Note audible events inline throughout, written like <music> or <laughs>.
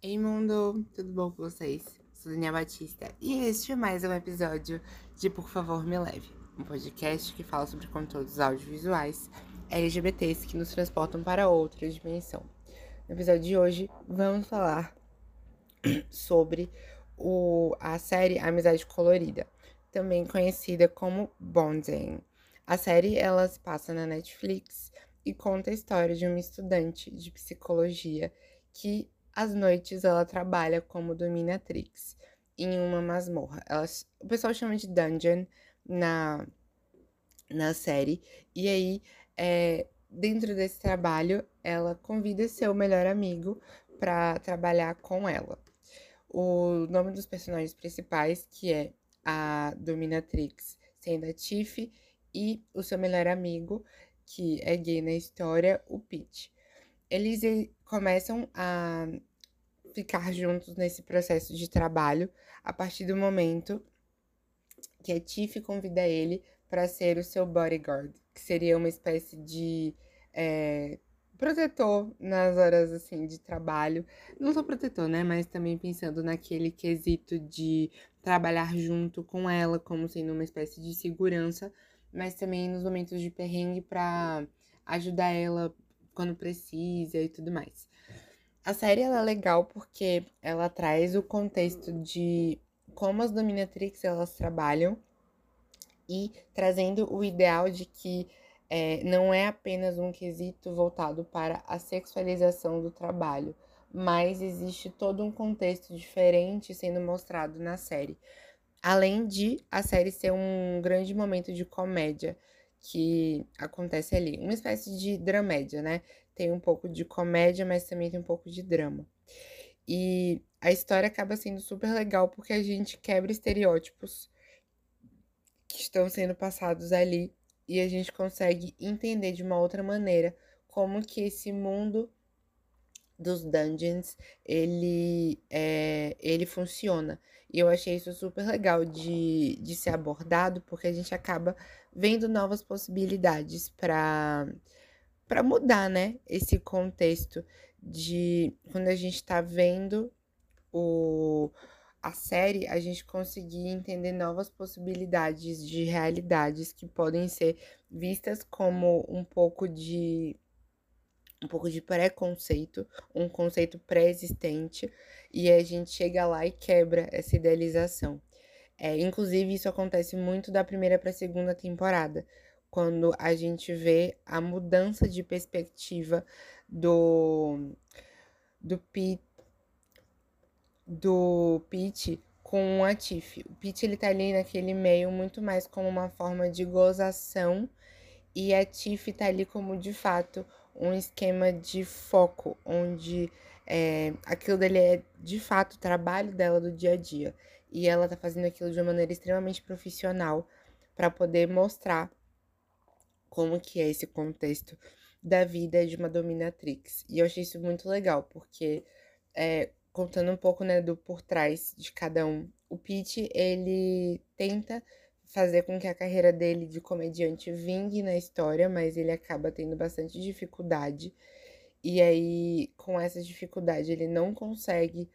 Ei mundo, tudo bom com vocês? Sou Daniela Batista e este é mais um episódio de Por Favor Me Leve, um podcast que fala sobre conteúdos audiovisuais LGBTs que nos transportam para outra dimensão. No episódio de hoje, vamos falar <clears throat> sobre o, a série Amizade Colorida, também conhecida como Bonding. A série ela se passa na Netflix e conta a história de uma estudante de psicologia que às noites ela trabalha como dominatrix em uma masmorra. Ela, o pessoal chama de dungeon na, na série. E aí, é, dentro desse trabalho, ela convida seu melhor amigo para trabalhar com ela. O nome dos personagens principais, que é a dominatrix, sendo a Tiff, e o seu melhor amigo, que é gay na história, o Pete. Eles começam a ficar juntos nesse processo de trabalho a partir do momento que a Tiff convida ele para ser o seu bodyguard, que seria uma espécie de é, protetor nas horas assim de trabalho. Não só protetor, né? Mas também pensando naquele quesito de trabalhar junto com ela, como sendo uma espécie de segurança, mas também nos momentos de perrengue para ajudar ela quando precisa e tudo mais. A série é legal porque ela traz o contexto de como as dominatrix elas trabalham e trazendo o ideal de que é, não é apenas um quesito voltado para a sexualização do trabalho, mas existe todo um contexto diferente sendo mostrado na série. Além de a série ser um grande momento de comédia que acontece ali, uma espécie de dramédia, né? Tem um pouco de comédia, mas também tem um pouco de drama. E a história acaba sendo super legal porque a gente quebra estereótipos que estão sendo passados ali e a gente consegue entender de uma outra maneira como que esse mundo dos dungeons ele é, ele funciona e eu achei isso super legal de, de ser abordado porque a gente acaba vendo novas possibilidades para para mudar, né, esse contexto de quando a gente está vendo o a série, a gente conseguir entender novas possibilidades de realidades que podem ser vistas como um pouco de um pouco de preconceito, um conceito pré-existente, e a gente chega lá e quebra essa idealização. É, inclusive, isso acontece muito da primeira para a segunda temporada quando a gente vê a mudança de perspectiva do do Pete do Pete com a Tiff. O Pete ele tá ali naquele meio muito mais como uma forma de gozação e a Tiff tá ali como de fato um esquema de foco, onde é, aquilo dele é de fato o trabalho dela do dia a dia. E ela tá fazendo aquilo de uma maneira extremamente profissional para poder mostrar como que é esse contexto da vida de uma dominatrix. E eu achei isso muito legal, porque é, contando um pouco né, do por trás de cada um, o Pete, ele tenta fazer com que a carreira dele de comediante vingue na história, mas ele acaba tendo bastante dificuldade. E aí, com essa dificuldade, ele não consegue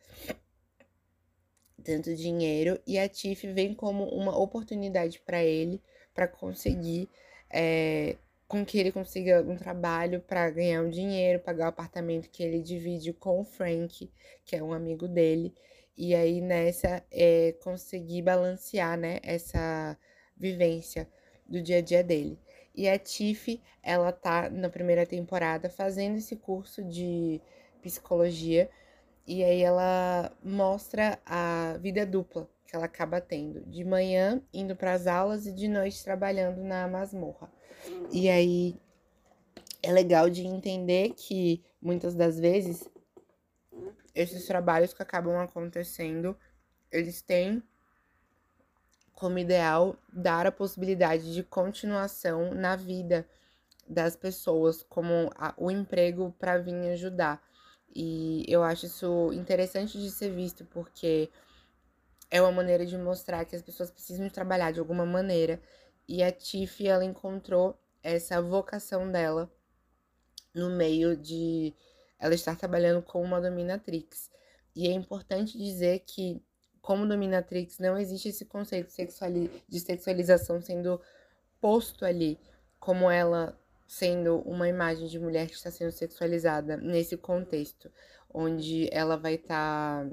tanto dinheiro e a Tiff vem como uma oportunidade para ele para conseguir é, com que ele consiga um trabalho para ganhar um dinheiro, pagar o apartamento que ele divide com o Frank, que é um amigo dele. E aí nessa é conseguir balancear, né, essa vivência do dia a dia dele. E a Tiff, ela tá na primeira temporada fazendo esse curso de psicologia e aí ela mostra a vida dupla que ela acaba tendo, de manhã indo para as aulas e de noite trabalhando na masmorra. E aí é legal de entender que muitas das vezes esses trabalhos que acabam acontecendo, eles têm como ideal dar a possibilidade de continuação na vida das pessoas, como a, o emprego para vir ajudar. E eu acho isso interessante de ser visto, porque é uma maneira de mostrar que as pessoas precisam trabalhar de alguma maneira. E a Tiff, ela encontrou essa vocação dela no meio de ela estar trabalhando com uma dominatrix. E é importante dizer que, como dominatrix, não existe esse conceito de sexualização sendo posto ali, como ela sendo uma imagem de mulher que está sendo sexualizada nesse contexto, onde ela vai estar, tá,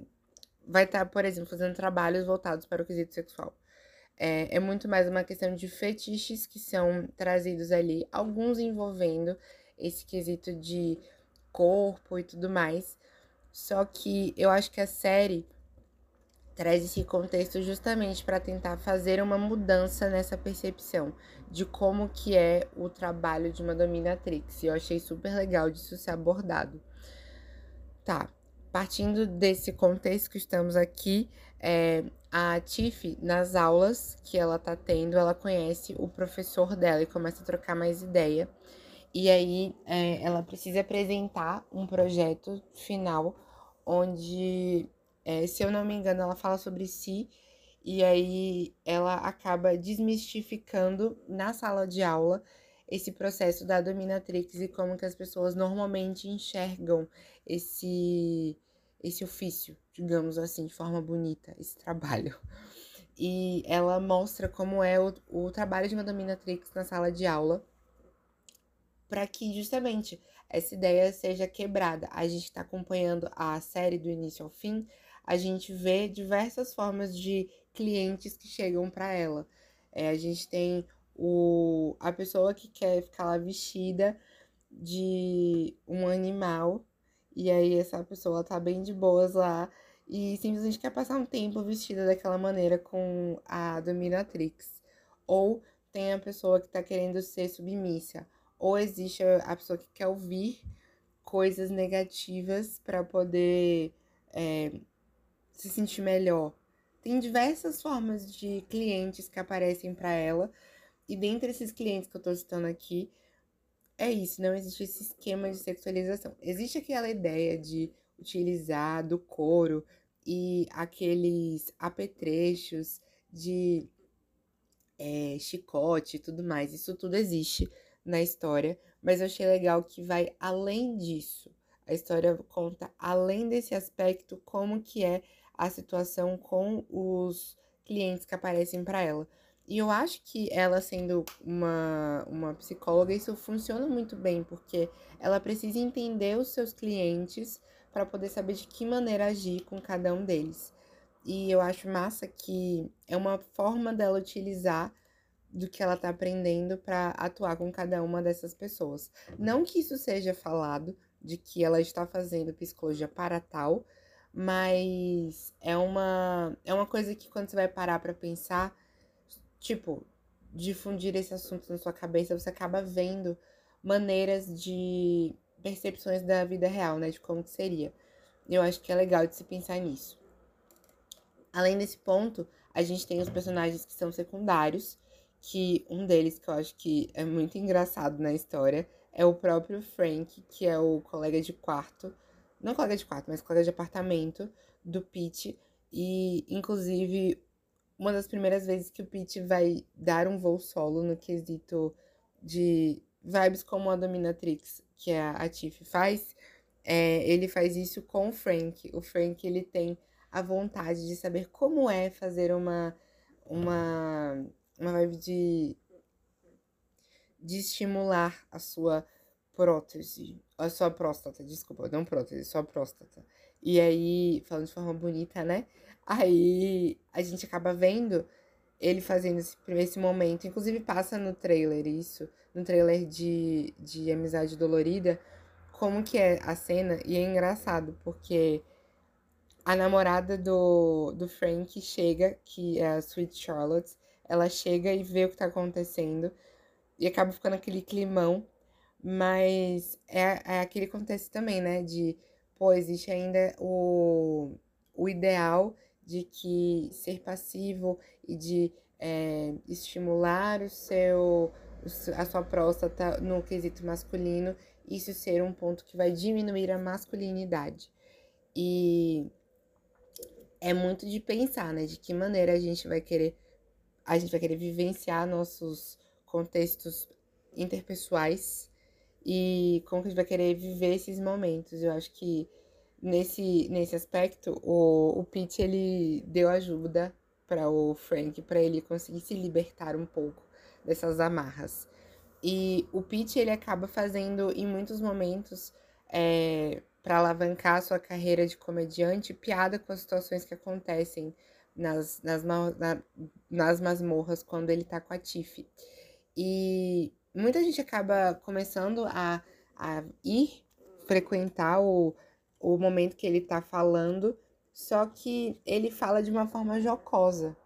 vai estar, tá, por exemplo, fazendo trabalhos voltados para o quesito sexual. É, é muito mais uma questão de fetiches que são trazidos ali, alguns envolvendo esse quesito de corpo e tudo mais. Só que eu acho que a série traz esse contexto justamente para tentar fazer uma mudança nessa percepção de como que é o trabalho de uma dominatrix. E eu achei super legal disso ser abordado. Tá, partindo desse contexto que estamos aqui, é, a Tiff, nas aulas que ela tá tendo, ela conhece o professor dela e começa a trocar mais ideia. E aí é, ela precisa apresentar um projeto final onde, é, se eu não me engano, ela fala sobre si e aí ela acaba desmistificando na sala de aula esse processo da dominatrix e como que as pessoas normalmente enxergam esse esse ofício, digamos assim, de forma bonita, esse trabalho. E ela mostra como é o, o trabalho de uma dominatrix na sala de aula, para que justamente essa ideia seja quebrada. A gente está acompanhando a série do início ao fim, a gente vê diversas formas de clientes que chegam para ela. É, a gente tem o, a pessoa que quer ficar lá vestida de um animal e aí essa pessoa tá bem de boas lá e simplesmente quer passar um tempo vestida daquela maneira com a dominatrix. Ou tem a pessoa que tá querendo ser submissa. Ou existe a pessoa que quer ouvir coisas negativas para poder é, se sentir melhor. Tem diversas formas de clientes que aparecem para ela. E dentre esses clientes que eu tô citando aqui, é isso, não existe esse esquema de sexualização. Existe aquela ideia de utilizar do couro e aqueles apetrechos de é, chicote e tudo mais. Isso tudo existe na história, mas eu achei legal que vai além disso. A história conta além desse aspecto como que é a situação com os clientes que aparecem para ela. E eu acho que ela sendo uma, uma psicóloga, isso funciona muito bem, porque ela precisa entender os seus clientes para poder saber de que maneira agir com cada um deles. E eu acho massa que é uma forma dela utilizar do que ela tá aprendendo para atuar com cada uma dessas pessoas. Não que isso seja falado de que ela está fazendo psicologia para tal, mas é uma é uma coisa que quando você vai parar para pensar, tipo, difundir esse assunto na sua cabeça, você acaba vendo maneiras de percepções da vida real, né? De como que seria. Eu acho que é legal de se pensar nisso. Além desse ponto, a gente tem os personagens que são secundários, que um deles que eu acho que é muito engraçado na história é o próprio Frank, que é o colega de quarto, não colega de quarto, mas colega de apartamento do Pete, e inclusive uma das primeiras vezes que o Pete vai dar um voo solo no quesito de vibes como a Dominatrix, que a, a Tiff faz, é, ele faz isso com o Frank. O Frank, ele tem a vontade de saber como é fazer uma, uma, uma vibe de, de estimular a sua prótese, a sua próstata, desculpa, não prótese, sua próstata. E aí, falando de forma bonita, né? Aí a gente acaba vendo ele fazendo esse, esse momento. Inclusive passa no trailer isso, no trailer de, de Amizade Dolorida, como que é a cena. E é engraçado, porque a namorada do, do Frank chega, que é a Sweet Charlotte, ela chega e vê o que tá acontecendo. E acaba ficando aquele climão. Mas é, é aquele que acontece também, né? De, pô, existe ainda o, o ideal de que ser passivo e de é, estimular o seu, a sua próstata no quesito masculino, isso ser um ponto que vai diminuir a masculinidade. E é muito de pensar, né? De que maneira a gente vai querer a gente vai querer vivenciar nossos contextos interpessoais e como que a gente vai querer viver esses momentos. Eu acho que nesse, nesse aspecto, o, o Pete ele deu ajuda para o Frank para ele conseguir se libertar um pouco dessas amarras. E o Pete ele acaba fazendo em muitos momentos é, para alavancar sua carreira de comediante piada com as situações que acontecem nas, nas, na, nas masmorras quando ele tá com a Tiff. E muita gente acaba começando a, a ir frequentar o, o momento que ele tá falando, só que ele fala de uma forma jocosa.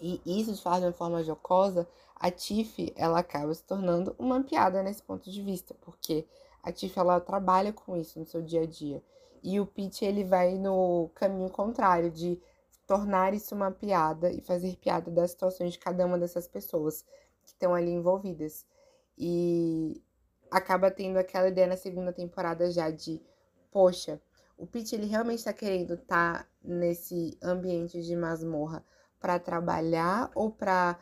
E isso de falar de uma forma jocosa, a Tiff, ela acaba se tornando uma piada nesse ponto de vista, porque a Tiff, ela trabalha com isso no seu dia a dia. E o Pete, ele vai no caminho contrário, de tornar isso uma piada e fazer piada das situações de cada uma dessas pessoas que estão ali envolvidas. E acaba tendo aquela ideia na segunda temporada já de, poxa, o Pete ele realmente está querendo estar tá nesse ambiente de masmorra para trabalhar ou para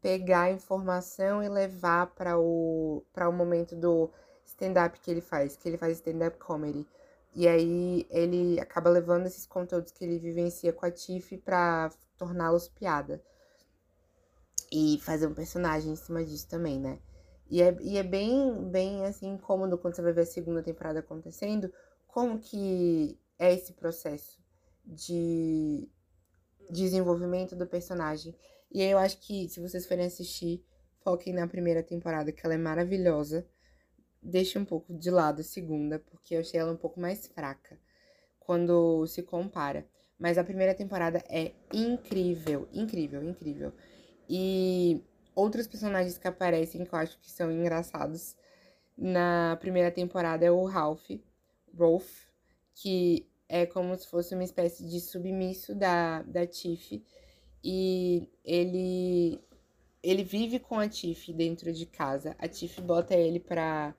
pegar a informação e levar para o para o momento do stand-up que ele faz, que ele faz stand-up comedy. E aí ele acaba levando esses conteúdos que ele vivencia com a Tiff para torná-los piada. E fazer um personagem em cima disso também, né? E é, e é bem, bem assim, incômodo quando você vai ver a segunda temporada acontecendo, como que é esse processo de desenvolvimento do personagem. E aí eu acho que se vocês forem assistir, foquem na primeira temporada, que ela é maravilhosa. Deixe um pouco de lado a segunda, porque eu achei ela um pouco mais fraca quando se compara. Mas a primeira temporada é incrível, incrível, incrível. E outros personagens que aparecem que eu acho que são engraçados na primeira temporada é o Ralph, Rolf, que é como se fosse uma espécie de submisso da, da Tiff. E ele ele vive com a Tiff dentro de casa. A Tiff bota ele para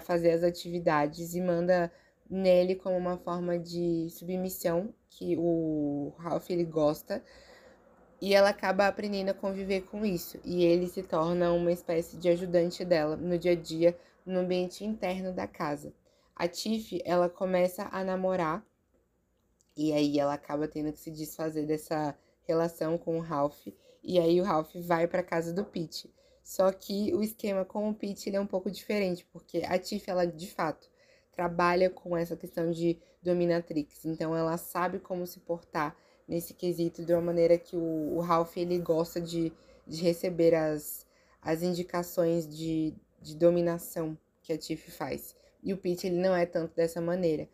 fazer as atividades e manda nele como uma forma de submissão que o Ralph ele gosta e ela acaba aprendendo a conviver com isso. E ele se torna uma espécie de ajudante dela no dia a dia, no ambiente interno da casa. A Tiff, ela começa a namorar e aí ela acaba tendo que se desfazer dessa relação com o Ralph. E aí o Ralph vai para casa do Pete. Só que o esquema com o Pete ele é um pouco diferente, porque a Tiff, ela de fato trabalha com essa questão de dominatrix. Então ela sabe como se portar nesse quesito de uma maneira que o, o Ralph ele gosta de, de receber as, as indicações de, de dominação que a Tiff faz. E o Pete ele não é tanto dessa maneira.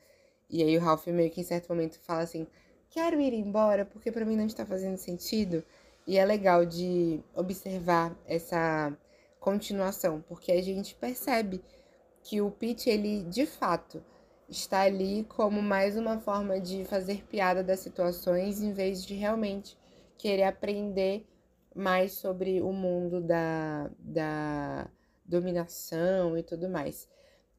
E aí o Ralph meio que em certo momento fala assim: "Quero ir embora porque para mim não está fazendo sentido". E é legal de observar essa continuação, porque a gente percebe que o Pete ele de fato está ali como mais uma forma de fazer piada das situações em vez de realmente querer aprender mais sobre o mundo da, da dominação e tudo mais.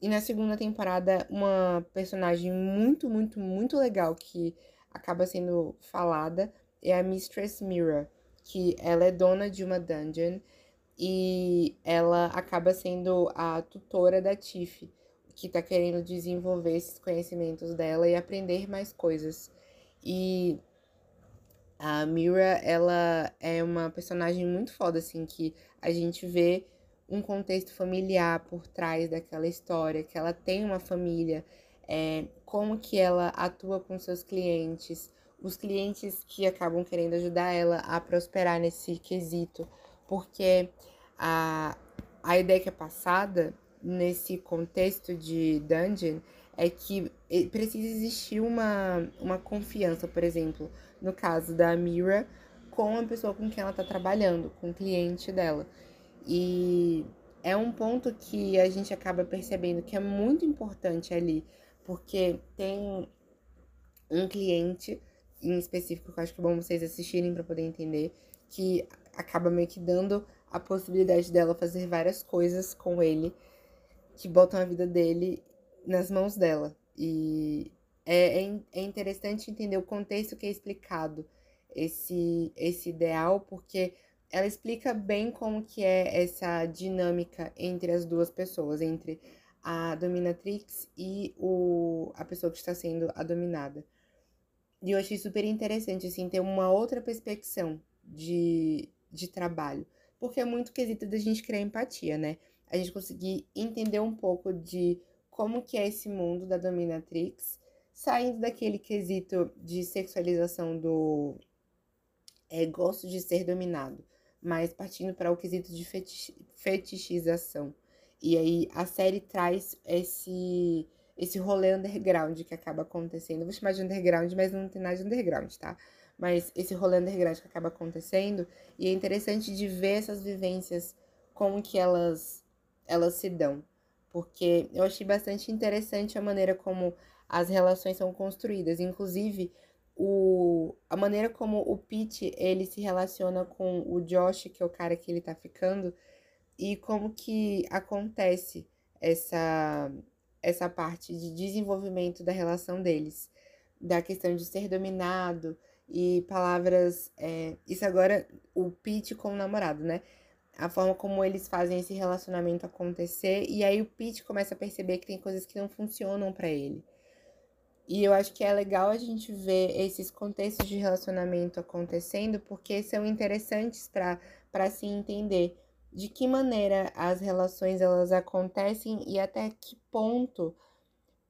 E na segunda temporada, uma personagem muito, muito, muito legal que acaba sendo falada é a Mistress Mirror, que ela é dona de uma dungeon e ela acaba sendo a tutora da Tiff que está querendo desenvolver esses conhecimentos dela e aprender mais coisas. E a Mira, ela é uma personagem muito foda, assim, que a gente vê um contexto familiar por trás daquela história, que ela tem uma família, é, como que ela atua com seus clientes, os clientes que acabam querendo ajudar ela a prosperar nesse quesito, porque a, a ideia que é passada nesse contexto de dungeon é que precisa existir uma, uma confiança, por exemplo, no caso da Mira, com a pessoa com quem ela está trabalhando, com o cliente dela. E é um ponto que a gente acaba percebendo que é muito importante ali, porque tem um cliente em específico que eu acho que é bom vocês assistirem para poder entender, que acaba meio que dando a possibilidade dela fazer várias coisas com ele que botam a vida dele nas mãos dela. E é, é, é interessante entender o contexto que é explicado esse, esse ideal, porque ela explica bem como que é essa dinâmica entre as duas pessoas, entre a dominatrix e o, a pessoa que está sendo a dominada. E eu achei super interessante, assim, ter uma outra perspectiva de, de trabalho. Porque é muito quesito da gente criar empatia, né? A gente conseguir entender um pouco de como que é esse mundo da dominatrix, saindo daquele quesito de sexualização do é, gosto de ser dominado, mas partindo para o quesito de fetich, fetichização. E aí a série traz esse esse rolê underground que acaba acontecendo. Vou chamar de underground, mas não tem nada de underground, tá? Mas esse rolê underground que acaba acontecendo. E é interessante de ver essas vivências, como que elas, elas se dão. Porque eu achei bastante interessante a maneira como as relações são construídas. Inclusive, o, a maneira como o Pete ele se relaciona com o Josh, que é o cara que ele tá ficando, e como que acontece essa essa parte de desenvolvimento da relação deles, da questão de ser dominado e palavras. É, isso agora, o Pete com o namorado, né? A forma como eles fazem esse relacionamento acontecer, e aí o Pete começa a perceber que tem coisas que não funcionam para ele. E eu acho que é legal a gente ver esses contextos de relacionamento acontecendo, porque são interessantes para se entender de que maneira as relações elas acontecem e até que ponto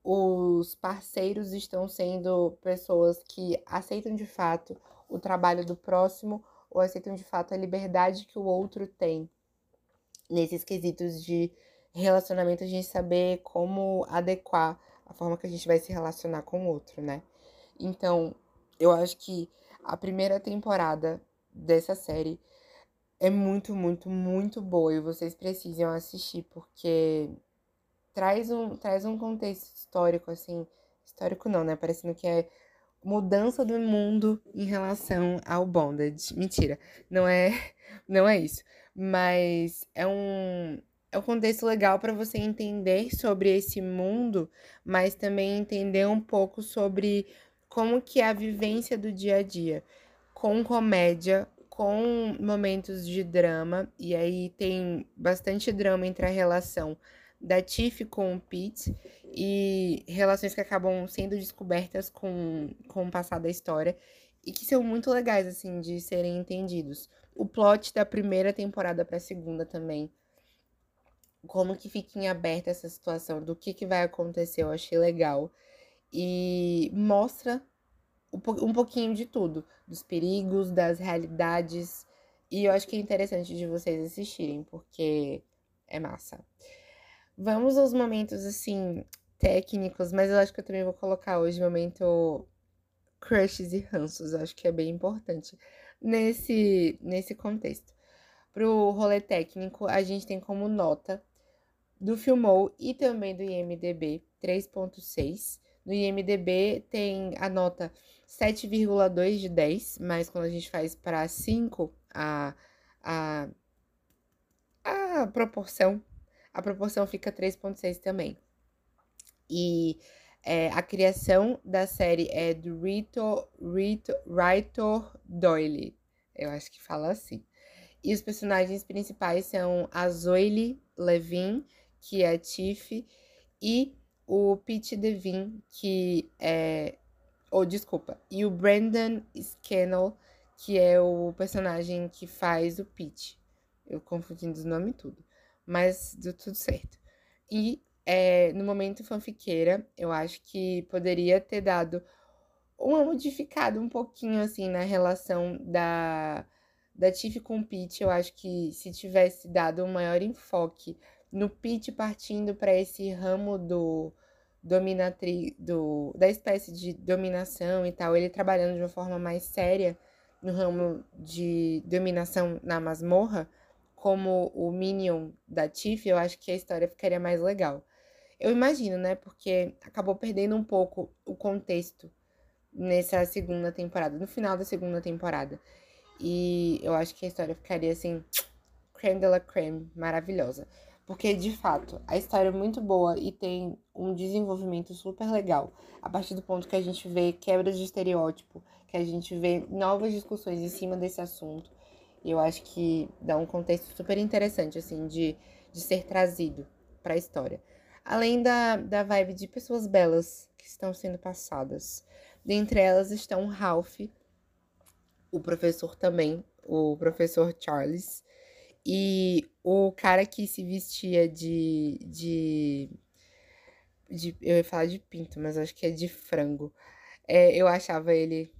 os parceiros estão sendo pessoas que aceitam de fato o trabalho do próximo ou aceitam de fato a liberdade que o outro tem nesses quesitos de relacionamento, a gente saber como adequar a forma que a gente vai se relacionar com o outro, né? Então, eu acho que a primeira temporada dessa série é muito, muito, muito boa e vocês precisam assistir porque traz um, traz um contexto histórico, assim, histórico não, né? Parecendo que é mudança do mundo em relação ao bondage. Mentira, não é, <laughs> não é isso. Mas é um, é um contexto legal para você entender sobre esse mundo, mas também entender um pouco sobre como que é a vivência do dia a dia, com comédia, com momentos de drama, e aí tem bastante drama entre a relação da Tiff com o Pete e relações que acabam sendo descobertas com, com o passado da história e que são muito legais, assim, de serem entendidos. O plot da primeira temporada para a segunda também. Como que fica em aberto essa situação, do que, que vai acontecer, eu achei legal. E mostra um pouquinho de tudo, dos perigos, das realidades. E eu acho que é interessante de vocês assistirem, porque é massa. Vamos aos momentos assim técnicos, mas eu acho que eu também vou colocar hoje o momento crushes e ranços. Eu acho que é bem importante nesse nesse contexto. Pro rolê técnico, a gente tem como nota do Filmou e também do IMDB 3.6. No IMDB tem a nota 7,2 de 10, mas quando a gente faz para 5, a, a, a proporção, a proporção fica 3,6 também. E é, a criação da série é do Rito, Rito, Rito Doyle, eu acho que fala assim. E os personagens principais são a Zoe Levin, que é a Tiff, e o Pete Devine, que é. Ou, oh, desculpa. E o Brandon Scannell, que é o personagem que faz o Pete. Eu confundindo os nomes e tudo. Mas deu tudo certo. E é, no momento fanfiqueira, eu acho que poderia ter dado uma modificada um pouquinho assim na relação da, da Tiff com o Pete. Eu acho que se tivesse dado um maior enfoque no Pete partindo para esse ramo do dominatriz do da espécie de dominação e tal, ele trabalhando de uma forma mais séria no ramo de dominação na masmorra, como o Minion da Tiff, eu acho que a história ficaria mais legal. Eu imagino, né? Porque acabou perdendo um pouco o contexto nessa segunda temporada, no final da segunda temporada. E eu acho que a história ficaria assim, creme de la creme, maravilhosa. Porque, de fato, a história é muito boa e tem um desenvolvimento super legal. A partir do ponto que a gente vê quebras de estereótipo, que a gente vê novas discussões em cima desse assunto. E eu acho que dá um contexto super interessante, assim, de, de ser trazido para a história. Além da, da vibe de pessoas belas que estão sendo passadas. Dentre elas estão Ralph, o professor também, o professor Charles, e o cara que se vestia de. de, de eu ia falar de pinto, mas acho que é de frango. É, eu achava ele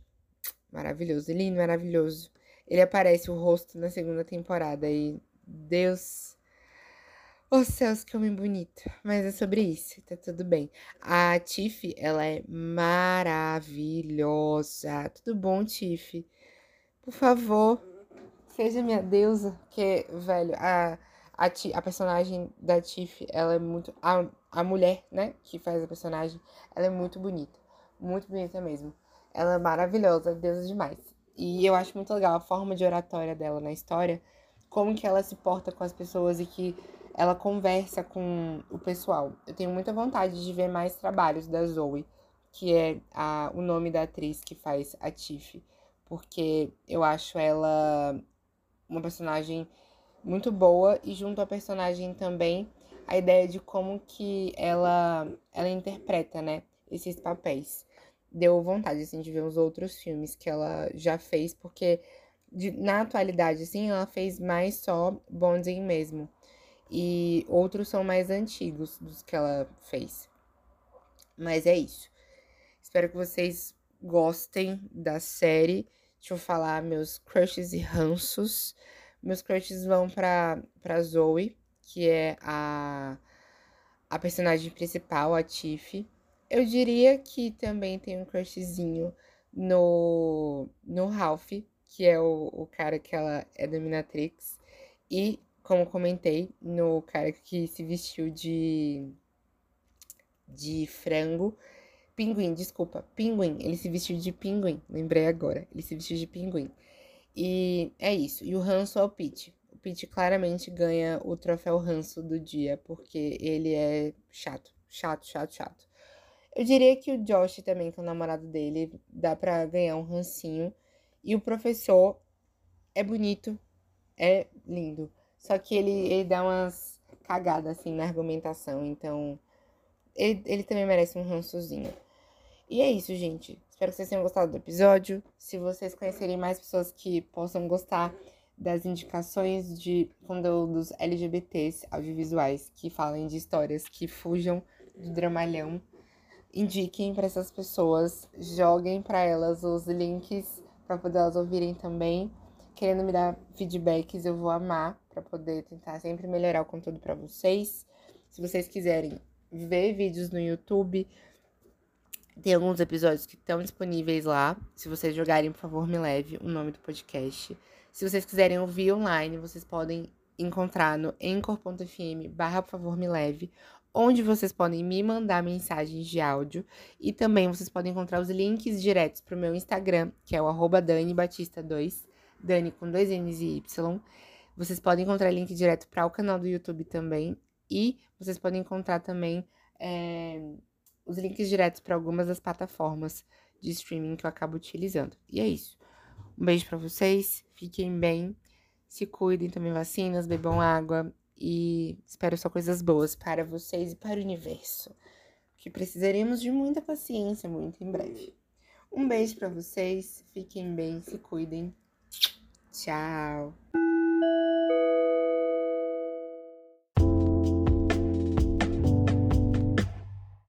maravilhoso, lindo, maravilhoso. Ele aparece o rosto na segunda temporada e Deus. Oh céus, que homem bonito. Mas é sobre isso, tá tudo bem. A Tiff, ela é maravilhosa. Tudo bom, Tiff? Por favor, seja minha deusa. Que, velho, a, a, a personagem da Tiff, ela é muito. A, a mulher, né, que faz a personagem, ela é muito bonita. Muito bonita mesmo. Ela é maravilhosa, deusa demais. E eu acho muito legal a forma de oratória dela na história, como que ela se porta com as pessoas e que ela conversa com o pessoal. Eu tenho muita vontade de ver mais trabalhos da Zoe, que é a, o nome da atriz que faz a Tiff, porque eu acho ela uma personagem muito boa e junto à personagem também a ideia de como que ela ela interpreta, né, esses papéis deu vontade, assim, de ver os outros filmes que ela já fez, porque de, na atualidade, assim, ela fez mais só Bonding mesmo. E outros são mais antigos dos que ela fez. Mas é isso. Espero que vocês gostem da série. Deixa eu falar meus crushes e ranços. Meus crushes vão pra, pra Zoe, que é a, a personagem principal, a Tiffy. Eu diria que também tem um crushzinho no, no Ralph, que é o, o cara que ela é dominatrix. E, como comentei, no cara que se vestiu de, de frango. Pinguim, desculpa, pinguim. Ele se vestiu de pinguim, lembrei agora. Ele se vestiu de pinguim. E é isso. E o ranço é o Pete. O Pete claramente ganha o troféu ranço do dia, porque ele é chato. Chato, chato, chato. Eu diria que o Josh também, que é o namorado dele, dá pra ganhar um rancinho. E o professor é bonito, é lindo. Só que ele, ele dá umas cagadas, assim, na argumentação. Então, ele, ele também merece um rançozinho. E é isso, gente. Espero que vocês tenham gostado do episódio. Se vocês conhecerem mais pessoas que possam gostar das indicações de conteúdos LGBTs audiovisuais que falem de histórias que fujam do dramalhão indiquem para essas pessoas, joguem para elas os links para poder elas ouvirem também. Querendo me dar feedbacks, eu vou amar para poder tentar sempre melhorar o conteúdo para vocês. Se vocês quiserem ver vídeos no YouTube, tem alguns episódios que estão disponíveis lá. Se vocês jogarem, por favor, me leve o nome do podcast. Se vocês quiserem ouvir online, vocês podem encontrar no encor.fm barra por favor me leve onde vocês podem me mandar mensagens de áudio e também vocês podem encontrar os links diretos para o meu Instagram, que é o arroba Dani Batista 2, Dani com dois N's e Y. Vocês podem encontrar link direto para o canal do YouTube também e vocês podem encontrar também é, os links diretos para algumas das plataformas de streaming que eu acabo utilizando. E é isso. Um beijo para vocês, fiquem bem, se cuidem, tomem vacinas, bebam água e espero só coisas boas para vocês e para o universo. Que precisaremos de muita paciência muito em breve. Um beijo para vocês, fiquem bem, se cuidem. Tchau.